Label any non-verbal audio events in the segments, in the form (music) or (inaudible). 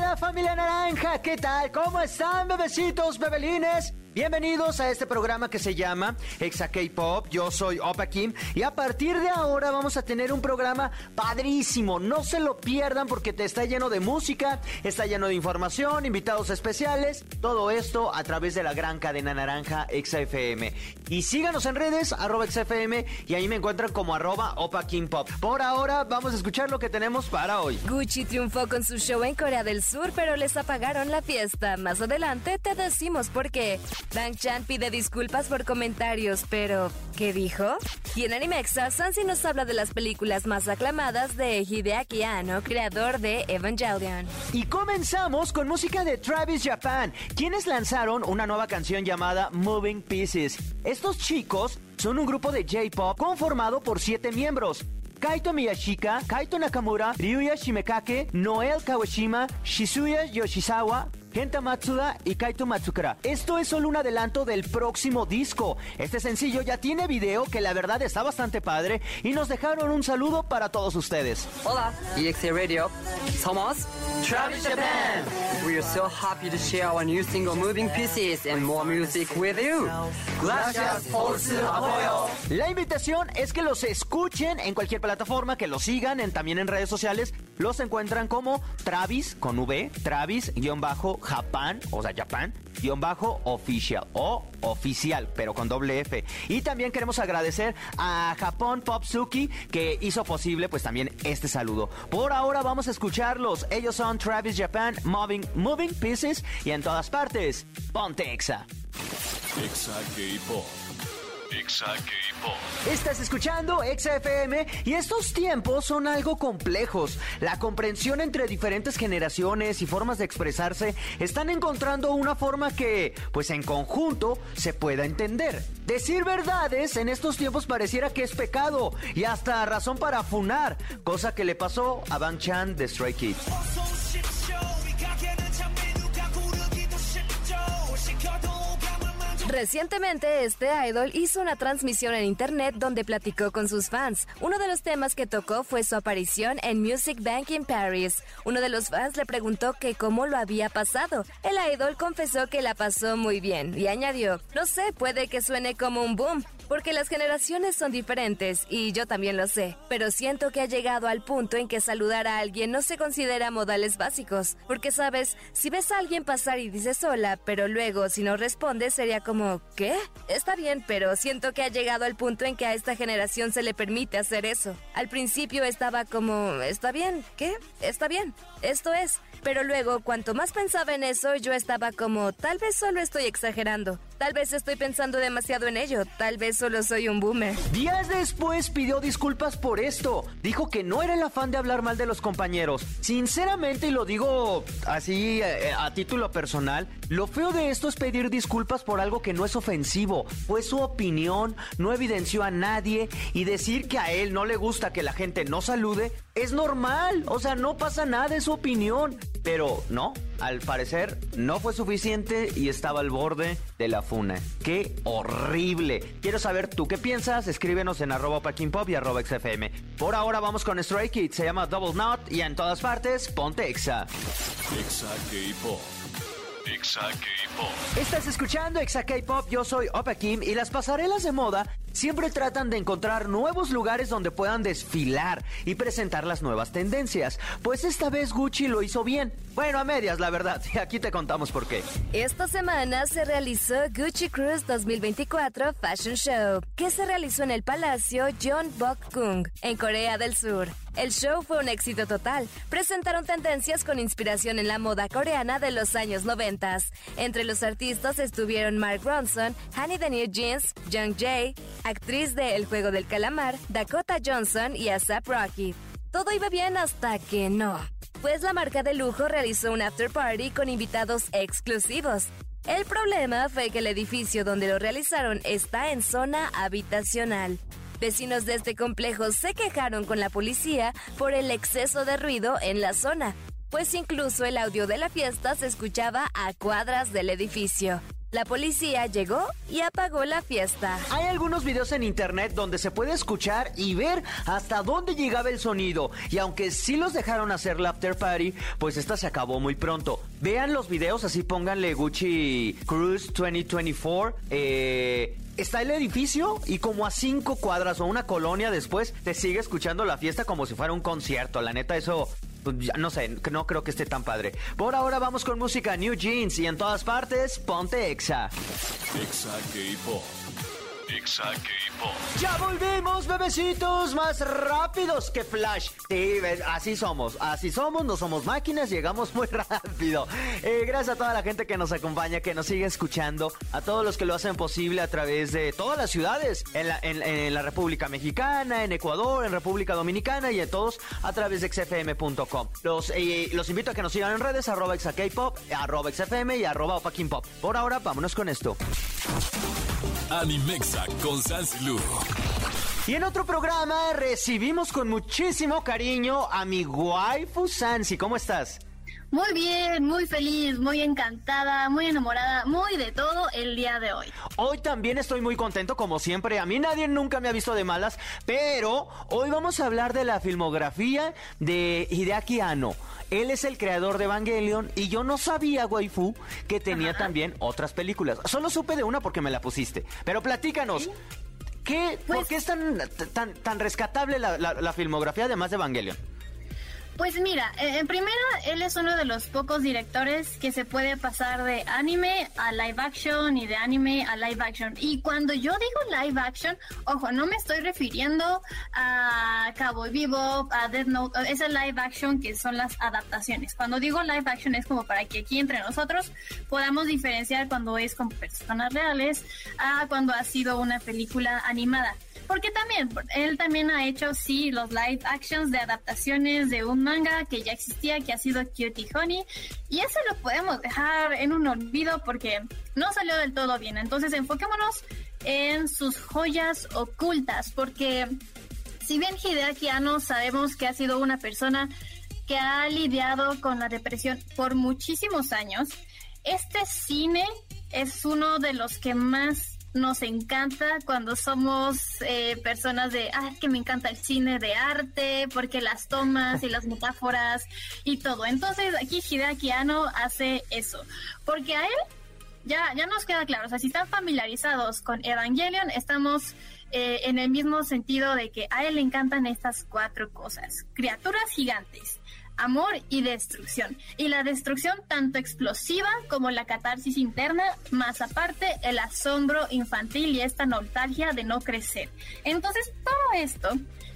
hola familia naranja, ¿qué tal? ¿Cómo están bebecitos, bebelines? Bienvenidos a este programa que se llama Exa K-Pop. Yo soy Opa Kim y a partir de ahora vamos a tener un programa padrísimo. No se lo pierdan porque te está lleno de música, está lleno de información, invitados especiales. Todo esto a través de la gran cadena naranja Exa FM. Y síganos en redes, arroba XFM y ahí me encuentran como arroba Opa Kim Pop. Por ahora vamos a escuchar lo que tenemos para hoy. Gucci triunfó con su show en Corea del Sur, pero les apagaron la fiesta. Más adelante te decimos por qué. Bang Chan pide disculpas por comentarios, pero ¿qué dijo? Y en Animexa, Sansi nos habla de las películas más aclamadas de Hideaki Anno, creador de Evangelion. Y comenzamos con música de Travis Japan, quienes lanzaron una nueva canción llamada Moving Pieces. Estos chicos son un grupo de J-pop conformado por siete miembros. Kaito Miyashika, Kaito Nakamura, Ryuya Shimekake, Noel Kawashima, Shizuya Yoshizawa, Kenta Matsuda y Kaito Matsukura. Esto es solo un adelanto del próximo disco. Este sencillo ya tiene video que la verdad está bastante padre y nos dejaron un saludo para todos ustedes. Hola, EXA Radio. Somos Travis Japan. We are so happy to share our new single Moving Pieces and more music with you. Gracias por su apoyo. La invitación es que los escuchen en cualquier plataforma, que los sigan en, también en redes sociales. Los encuentran como Travis con V, Travis-Japan, o sea, Japan, guion bajo oficial o oficial, pero con doble F. Y también queremos agradecer a Japón Popsuki que hizo posible pues también este saludo. Por ahora vamos a escucharlos. Ellos son Travis Japan, Moving, Moving Pieces y en todas partes. Ponte Exa. Exa K-Pop. Exa. Estás escuchando XFM y estos tiempos son algo complejos. La comprensión entre diferentes generaciones y formas de expresarse están encontrando una forma que, pues en conjunto, se pueda entender. Decir verdades en estos tiempos pareciera que es pecado y hasta razón para funar, cosa que le pasó a Bang Chan de Stray Kids. Recientemente, este idol hizo una transmisión en internet donde platicó con sus fans. Uno de los temas que tocó fue su aparición en Music Bank in Paris. Uno de los fans le preguntó que cómo lo había pasado. El idol confesó que la pasó muy bien y añadió, no sé, puede que suene como un boom, porque las generaciones son diferentes y yo también lo sé, pero siento que ha llegado al punto en que saludar a alguien no se considera modales básicos, porque sabes, si ves a alguien pasar y dices hola, pero luego si no responde sería como, ¿qué? Está bien, pero siento que ha llegado al punto en que a esta generación se le permite hacer eso. Al principio estaba como, ¿está bien? ¿Qué? Está bien. Esto es. Pero luego, cuanto más pensaba en eso, yo estaba como, tal vez solo estoy exagerando. Tal vez estoy pensando demasiado en ello. Tal vez solo soy un boomer. Días después pidió disculpas por esto. Dijo que no era el afán de hablar mal de los compañeros. Sinceramente, y lo digo así eh, a título personal, lo feo de esto es pedir disculpas por algo que no es ofensivo. Fue su opinión, no evidenció a nadie y decir que a él no le gusta que la gente no salude es normal. O sea, no pasa nada, es su opinión. Pero no, al parecer no fue suficiente y estaba al borde de la funa. ¡Qué horrible! Quiero saber tú qué piensas, escríbenos en arroba Pop y arroba XFM. Por ahora vamos con Stray Kids, se llama Double Knot y en todas partes, ponte Exa. K-Pop. Exa K-Pop. Estás escuchando Exa K-Pop, yo soy Opa Kim y las pasarelas de moda siempre tratan de encontrar nuevos lugares donde puedan desfilar y presentar las nuevas tendencias. Pues esta vez Gucci lo hizo bien. Bueno, a medias, la verdad. (laughs) Y aquí te contamos por qué. Esta semana se realizó Gucci Cruise 2024 Fashion Show, que se realizó en el Palacio John Kung en Corea del Sur. El show fue un éxito total. Presentaron tendencias con inspiración en la moda coreana de los años 90. Entre los artistas estuvieron Mark Ronson, Honey the New Jeans, Young Jae, actriz de El Juego del Calamar, Dakota Johnson y ASAP Rocky. Todo iba bien hasta que no. Pues la marca de lujo realizó un after party con invitados exclusivos. El problema fue que el edificio donde lo realizaron está en zona habitacional. Vecinos de este complejo se quejaron con la policía por el exceso de ruido en la zona, pues incluso el audio de la fiesta se escuchaba a cuadras del edificio. La policía llegó y apagó la fiesta. Hay algunos videos en internet donde se puede escuchar y ver hasta dónde llegaba el sonido. Y aunque sí los dejaron hacer la after party, pues esta se acabó muy pronto. Vean los videos, así pónganle Gucci Cruise 2024. Eh, está el edificio y como a cinco cuadras o una colonia después te sigue escuchando la fiesta como si fuera un concierto. La neta, eso pues, no sé, no creo que esté tan padre. Por ahora vamos con música New Jeans y en todas partes, ponte Exa. Exa K-Pop. Exa K-Pop. Ya volvimos, bebecitos, más rápidos que Flash. Sí, así somos, así somos, no somos máquinas, llegamos muy (laughs) rápido. Eh, gracias a toda la gente que nos acompaña, que nos sigue escuchando, a todos los que lo hacen posible a través de todas las ciudades, en la, República Mexicana, en Ecuador, en República Dominicana y a todos a través de xfm.com. Los, eh, los invito a que nos sigan en redes, arroba xakpop, arroba xfm y arroba pop. Por ahora, vámonos con esto. Animexa con Sansilu. Y en otro programa recibimos con muchísimo cariño a mi waifu Sansi. ¿Cómo estás? Muy bien, muy feliz, muy encantada, muy enamorada, muy de todo el día de hoy. Hoy también estoy muy contento, como siempre. A mí nadie nunca me ha visto de malas, pero hoy vamos a hablar de la filmografía de Hideaki Anno. Él es el creador de Evangelion y yo no sabía, waifu, que tenía también otras películas. Solo supe de una porque me la pusiste. Pero platícanos. ¿Qué, ¿Por pues qué es tan, tan, tan rescatable la, la filmografía además de Evangelion? Pues mira, eh, en primera, él es uno de los pocos directores que se puede pasar de anime a live action y de anime a live action. Y cuando yo digo live action, ojo, no me estoy refiriendo a Cowboy Vivo, a Death Note, ese live action que son las adaptaciones. Cuando digo live action es como para que aquí entre nosotros podamos diferenciar cuando es con personas reales a cuando ha sido una película animada. Porque también, él también ha hecho, sí, los live actions de adaptaciones de un manga que ya existía, que ha sido Cutie Honey. Y eso lo podemos dejar en un olvido porque no salió del todo bien. Entonces enfoquémonos en sus joyas ocultas. Porque si bien Hideaki Anno sabemos que ha sido una persona que ha lidiado con la depresión por muchísimos años, este cine es uno de los que más nos encanta cuando somos eh, personas de, ah, que me encanta el cine de arte, porque las tomas y las metáforas y todo. Entonces aquí Hideaki Anno hace eso, porque a él ya, ya nos queda claro, o sea, si están familiarizados con Evangelion, estamos eh, en el mismo sentido de que a él le encantan estas cuatro cosas, criaturas gigantes, amor y destrucción. Y la destrucción tanto explosiva como la catarsis interna, más aparte el asombro infantil y esta nostalgia de no crecer. Entonces todo esto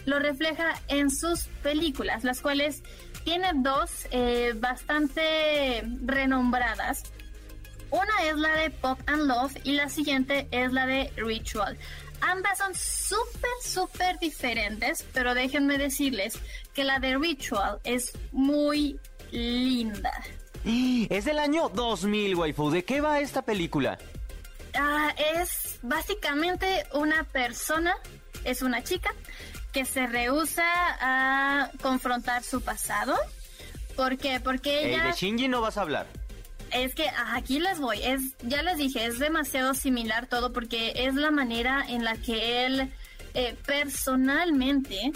lo refleja en sus películas, las cuales tiene dos eh, bastante renombradas. Una es la de Pop and Love y la siguiente es la de Ritual. Ambas son súper, súper diferentes, pero déjenme decirles que la de Ritual es muy linda. (gasps) Es del año 2000, waifu. ¿De qué va esta película? Ah, es básicamente una persona, es una chica, que se rehúsa a confrontar su pasado. ¿Por qué? Porque ella... de Shinji no vas a hablar es que aquí les voy. Es, ya les dije, es demasiado similar todo porque es la manera en la que él eh, personalmente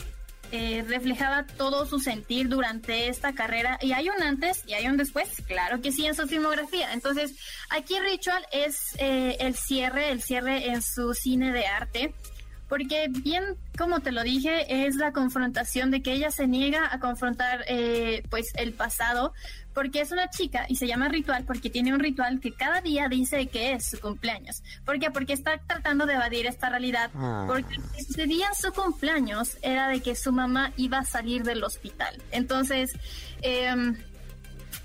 eh, reflejaba todo su sentir durante esta carrera. Y hay un antes y hay un después, claro que sí, en su filmografía. Entonces, aquí Ritual es eh, el cierre, el cierre en su cine de arte. Porque bien, como te lo dije, es la confrontación de que ella se niega a confrontar pues el pasado, porque es una chica y se llama ritual porque tiene un ritual que cada día dice que es su cumpleaños. ¿Por qué? Porque está tratando de evadir esta realidad. Ah. Porque ese día su cumpleaños era de que su mamá iba a salir del hospital. Entonces, em,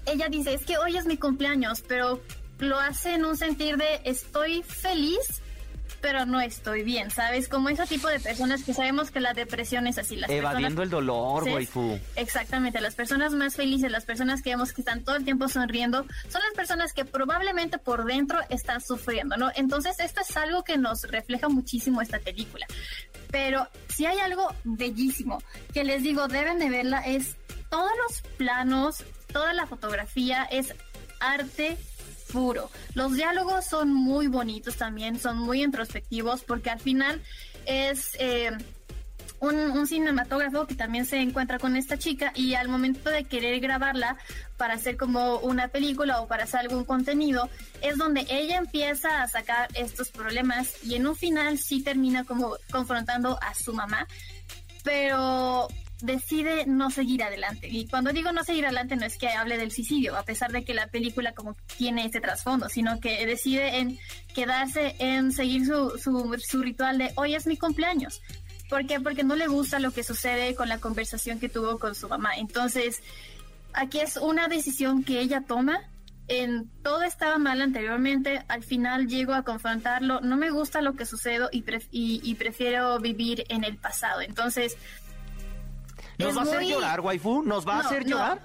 ella dice, es que hoy es mi cumpleaños, pero lo hace en un sentir de estoy feliz pero no estoy bien, ¿sabes? Como ese tipo de personas que sabemos que la depresión es así. Las Evadiendo el dolor, waifu. Exactamente, las personas más felices, las personas que vemos que están todo el tiempo sonriendo, son las personas que probablemente por dentro están sufriendo, ¿no? Entonces esto es algo que nos refleja muchísimo esta película. Pero si hay algo bellísimo que les digo, deben de verla, es todos los planos, toda la fotografía es arte puro. Los diálogos son muy bonitos también, son muy introspectivos porque al final es... Eh, un, cinematógrafo que también se encuentra con esta chica y al momento de querer grabarla para hacer como una película o para hacer algún contenido, es donde ella empieza a sacar estos problemas y en un final sí termina como confrontando a su mamá, pero decide no seguir adelante. Y cuando digo no seguir adelante no es que hable del suicidio, a pesar de que la película como tiene este trasfondo, sino que decide en quedarse en seguir su, su, su ritual de hoy es mi cumpleaños. ¿Por qué? Porque no le gusta lo que sucede con la conversación que tuvo con su mamá. Entonces, aquí es una decisión que ella toma. En todo estaba mal anteriormente, al final llego a confrontarlo, no me gusta lo que sucedió y, y, prefiero vivir en el pasado. Entonces, ¿Nos va a hacer llorar, waifu? ¿Nos va a hacer llorar?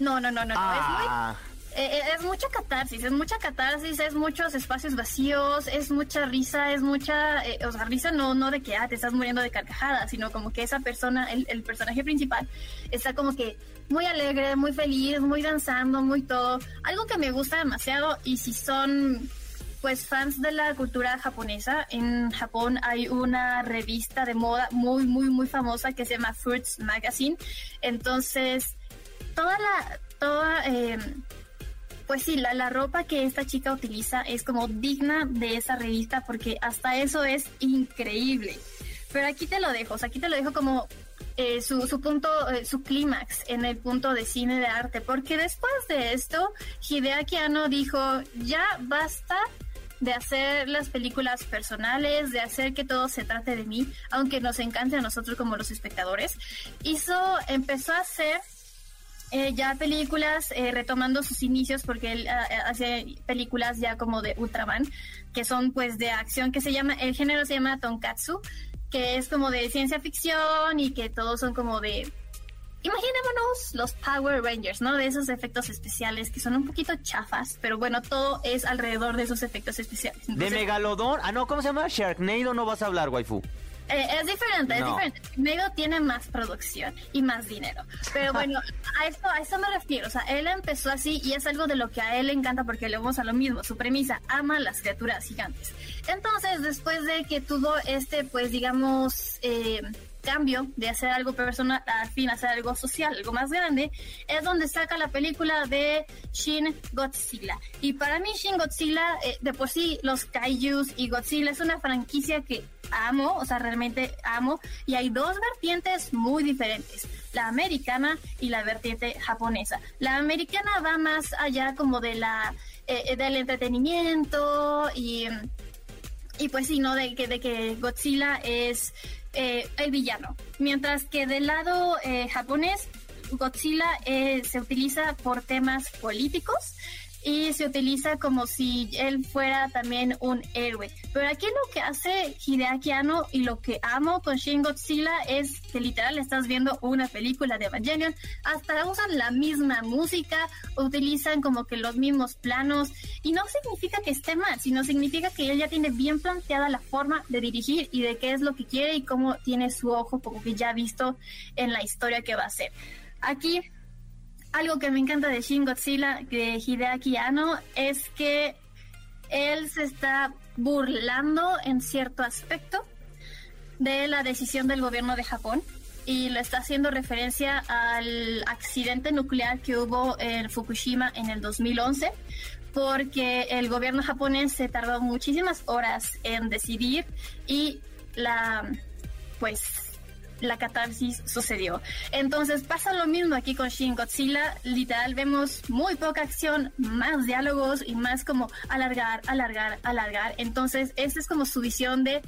No, no, no, no, no. Es muy ah. Eh, eh, es mucha catarsis, es mucha catarsis, es muchos espacios vacíos, es mucha risa, es mucha, eh, o sea, risa no, no de que ah, te estás muriendo de carcajadas, sino como que esa persona, el, el personaje principal, está como que muy alegre, muy feliz, muy danzando, muy todo. Algo que me gusta demasiado y si son pues fans de la cultura japonesa, en Japón hay una revista de moda muy, muy, muy famosa que se llama Fruits Magazine. Entonces, toda la, toda, eh, pues sí, la, la ropa que esta chica utiliza es como digna de esa revista porque hasta eso es increíble. Pero aquí te lo dejo, aquí te lo dejo como eh, su, su, punto, eh, su clímax en el punto de cine de arte, porque después de esto, Hideaki Anno dijo, ya basta de hacer las películas personales, de hacer que todo se trate de mí, aunque nos encante a nosotros como los espectadores. Hizo, empezó a hacer eh, ya películas eh, retomando sus inicios porque él ah, eh, hace películas ya como de Ultraman que son pues de acción que se llama el género se llama tonkatsu que es como de ciencia ficción y que todos son como de imaginémonos los Power Rangers, ¿no? De esos efectos especiales que son un poquito chafas, pero bueno, todo es alrededor de esos efectos especiales. de Megalodon, ah no, ¿cómo se llama? Sharknado no vas a hablar, waifu. Eh, es diferente, es diferente. Mego tiene más producción y más dinero. Pero (laughs) bueno, a esto, a eso me refiero. O sea, él empezó así y es algo de lo que a él le encanta porque le vamos a lo mismo. Su premisa, ama las criaturas gigantes. Entonces, después de que tuvo este, pues digamos, eh, cambio de hacer algo personal al fin hacer algo social, algo más grande, es donde saca la película de Shin Godzilla. Y para mí Shin Godzilla, eh, de por sí los kaijus y Godzilla es una franquicia que amo, o sea, realmente amo, y hay dos vertientes muy diferentes, la americana y la vertiente japonesa. La americana va más allá como de la eh, del entretenimiento y y pues sí, ¿no? De que, de que Godzilla es eh, el villano. Mientras que del lado eh, japonés, Godzilla eh, se utiliza por temas políticos y se utiliza como si él fuera también un héroe. Pero aquí lo que hace Hideaki Anno y lo que amo con Shin Godzilla es que literal estás viendo una película de Evangelion, hasta usan la misma música, utilizan como que los mismos planos y no significa que esté mal, sino significa que él ya tiene bien planteada la forma de dirigir y de qué es lo que quiere y cómo tiene su ojo como que ya visto en la historia que va a hacer. Aquí algo que me encanta de Shin Godzilla, de Hideaki Anno, es que él se está burlando en cierto aspecto de la decisión del gobierno de Japón y le está haciendo referencia al accidente nuclear que hubo en Fukushima en el 2011 porque el gobierno japonés se tardó muchísimas horas en decidir y la pues la catarsis sucedió. Entonces pasa lo mismo aquí con Shin Godzilla, literal vemos muy poca acción, más diálogos y más como alargar, alargar, alargar. Entonces esa es como su visión de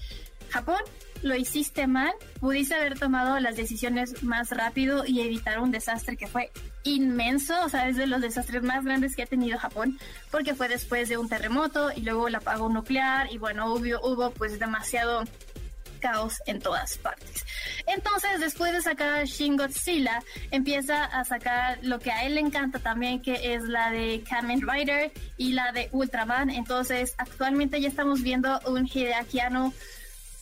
Japón lo hiciste mal, pudiste haber tomado las decisiones más rápido y evitar un desastre que fue inmenso, o sea, es de los desastres más grandes que ha tenido Japón, porque fue después de un terremoto y luego el apagón nuclear y bueno, hubo, hubo pues demasiado caos en todas partes. Entonces, después de sacar Shin Godzilla, empieza a sacar lo que a él le encanta también, que es la de Kamen Rider y la de Ultraman. Entonces, actualmente ya estamos viendo un Hideaki Anno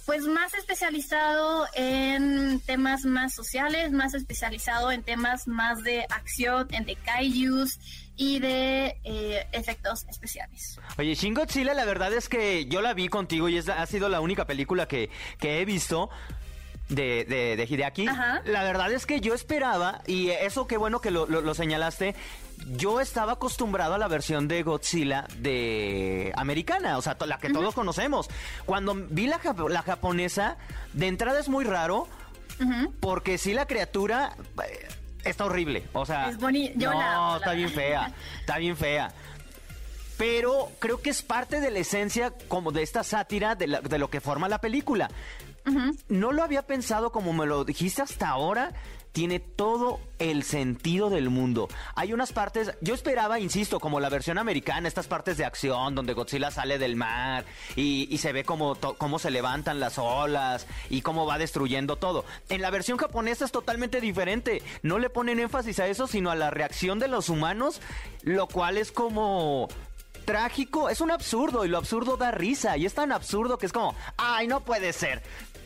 pues más especializado en temas más sociales, más especializado en temas más de acción, en de kaijus y de eh, efectos especiales. Oye, Shin Godzilla, la verdad es que yo la vi contigo y es, ha sido la única película que, que he visto. De, de, de Hideaki. La verdad es que yo esperaba, y eso qué bueno que lo, lo, señalaste, yo estaba acostumbrado a la versión de Godzilla de americana, o sea, la que todos conocemos. Cuando vi la, la, japonesa, de entrada es muy raro, porque si la criatura eh, está horrible. O sea, es bonita. No, está bien fea. (laughs) Está bien fea. Pero creo que es parte de la esencia como de esta sátira de, de lo que forma la película. No lo había pensado como me lo dijiste hasta ahora tiene todo el sentido del mundo. Hay unas partes, yo esperaba, insisto, como la versión americana, estas partes de acción donde Godzilla sale del mar y, se ve cómo, cómo se levantan las olas y cómo va destruyendo todo. En la versión japonesa es totalmente diferente. No le ponen énfasis a eso, sino a la reacción de los humanos, lo cual es como trágico, es un absurdo y lo absurdo da risa y es tan absurdo que es como, ay, no puede ser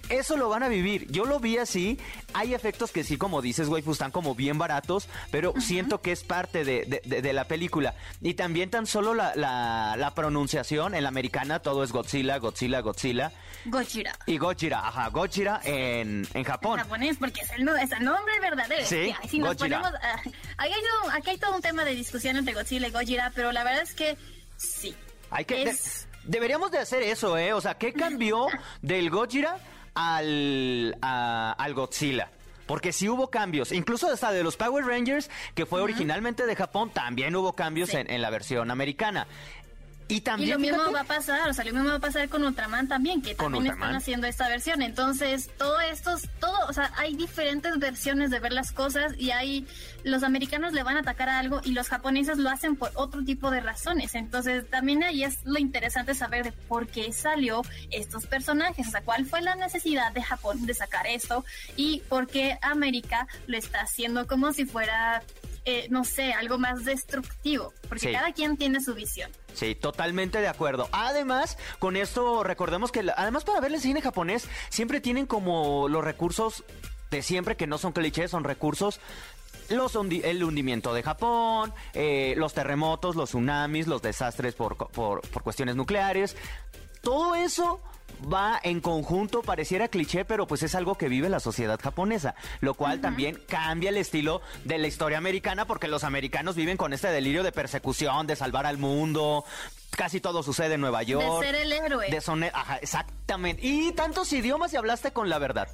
eso lo van a vivir. Yo lo vi así. Hay efectos que sí, como dices, güey, pues están como bien baratos, pero siento que es parte de, la película. Y también tan solo la, pronunciación en la americana, todo es Godzilla, Godzilla, Godzilla. Gojira. Y Gojira, ajá, Gojira en, en Japón. En japonés, porque es el, nombre verdadero. Sí, si nos ponemos, ah, aquí, hay todo un tema de discusión entre Godzilla y Gojira, pero la verdad es que sí. Hay que... deberíamos de hacer eso, ¿eh? O sea, ¿qué cambió (laughs) del Gojira al, al Godzilla. Porque sí hubo cambios, incluso hasta de los Power Rangers, que fue originalmente de Japón, también hubo cambios en, en, la versión americana. Y también. lo mismo va a pasar, o sea, lo mismo va a pasar con Ultraman también, que también están haciendo esta versión. Entonces, todo esto, todo, o sea, hay diferentes versiones de ver las cosas y hay. Los americanos le van a atacar a algo y los japoneses lo hacen por otro tipo de razones. Entonces, también ahí es lo interesante saber de por qué salió estos personajes, o sea, cuál fue la necesidad de Japón de sacar esto y por qué América lo está haciendo como si fuera eh, no sé, algo más destructivo, porque cada quien tiene su visión. Sí, totalmente de acuerdo. Además, con esto recordemos que además para ver el cine japonés siempre tienen como los recursos de siempre que no son clichés, son recursos los el hundimiento de Japón, eh, los terremotos, los tsunamis, los desastres por, por, por cuestiones nucleares. Todo eso va en conjunto, pareciera cliché, pero pues es algo que vive la sociedad japonesa, lo cual también cambia el estilo de la historia americana porque los americanos viven con este delirio de persecución, de salvar al mundo. Casi todo sucede en Nueva York. De ser el héroe. De Ajá, exactamente. Y tantos idiomas y hablaste con la verdad.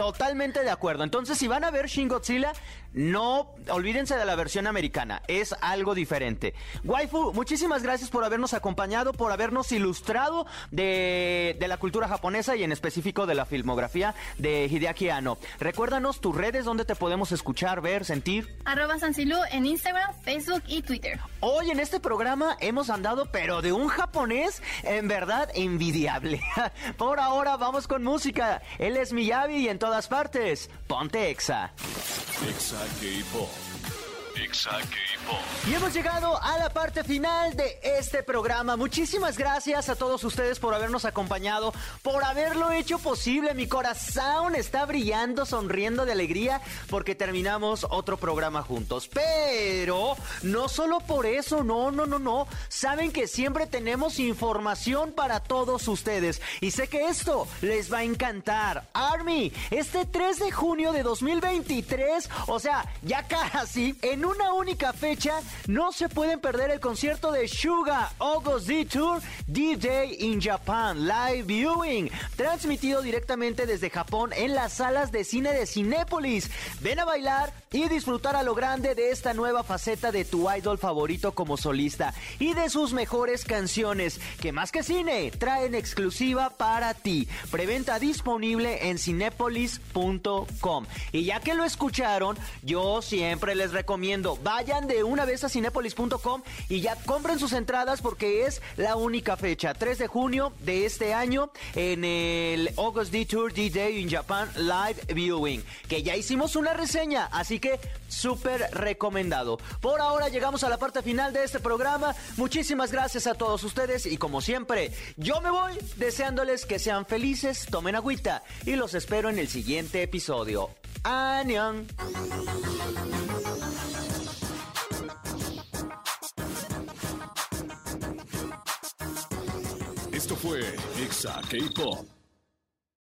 Totalmente de acuerdo. Entonces, si van a ver Shin Godzilla, no olvídense de la versión americana. Es algo diferente. Waifu, muchísimas gracias por habernos acompañado, por habernos ilustrado de, la cultura japonesa y en específico de la filmografía de Hideaki Anno. Recuérdanos tus redes donde te podemos escuchar, ver, sentir. Arroba Sansilu en Instagram, Facebook y Twitter. Hoy en este programa hemos andado, pero de un japonés en verdad envidiable. (laughs) por ahora vamos con música. Él es Miyabi y entonces todas partes. Ponte Exa. Exa K-Pop. Y hemos llegado a la parte final de este programa. Muchísimas gracias a todos ustedes por habernos acompañado, por haberlo hecho posible. Mi corazón está brillando, sonriendo de alegría porque terminamos otro programa juntos. Pero no solo por eso, no, no, no, no. Saben que siempre tenemos información para todos ustedes. Y sé que esto les va a encantar. Army, este 3 de junio de 2023, o sea, ya (laughs) casi en un una única fecha no se pueden perder el concierto de Suga August D Tour D-Day in Japan Live Viewing, transmitido directamente desde Japón en las salas de cine de Cinépolis. Ven a bailar y disfrutar a lo grande de esta nueva faceta de tu idol favorito como solista y de sus mejores canciones, que más que cine, traen exclusiva para ti. Preventa disponible en cinepolis.com. Y ya que lo escucharon, yo siempre les recomiendo, vayan de una vez a cinepolis.com y ya compren sus entradas porque es la única fecha, 3 de junio de este año en el August D Tour D-Day in Japan Live Viewing, que ya hicimos una reseña, así que súper recomendado. Por ahora llegamos a la parte final de este programa. Muchísimas gracias a todos ustedes y como siempre, yo me voy deseándoles que sean felices, tomen agüita y los espero en el siguiente episodio. ¡Anión! Fue Exa K-Pop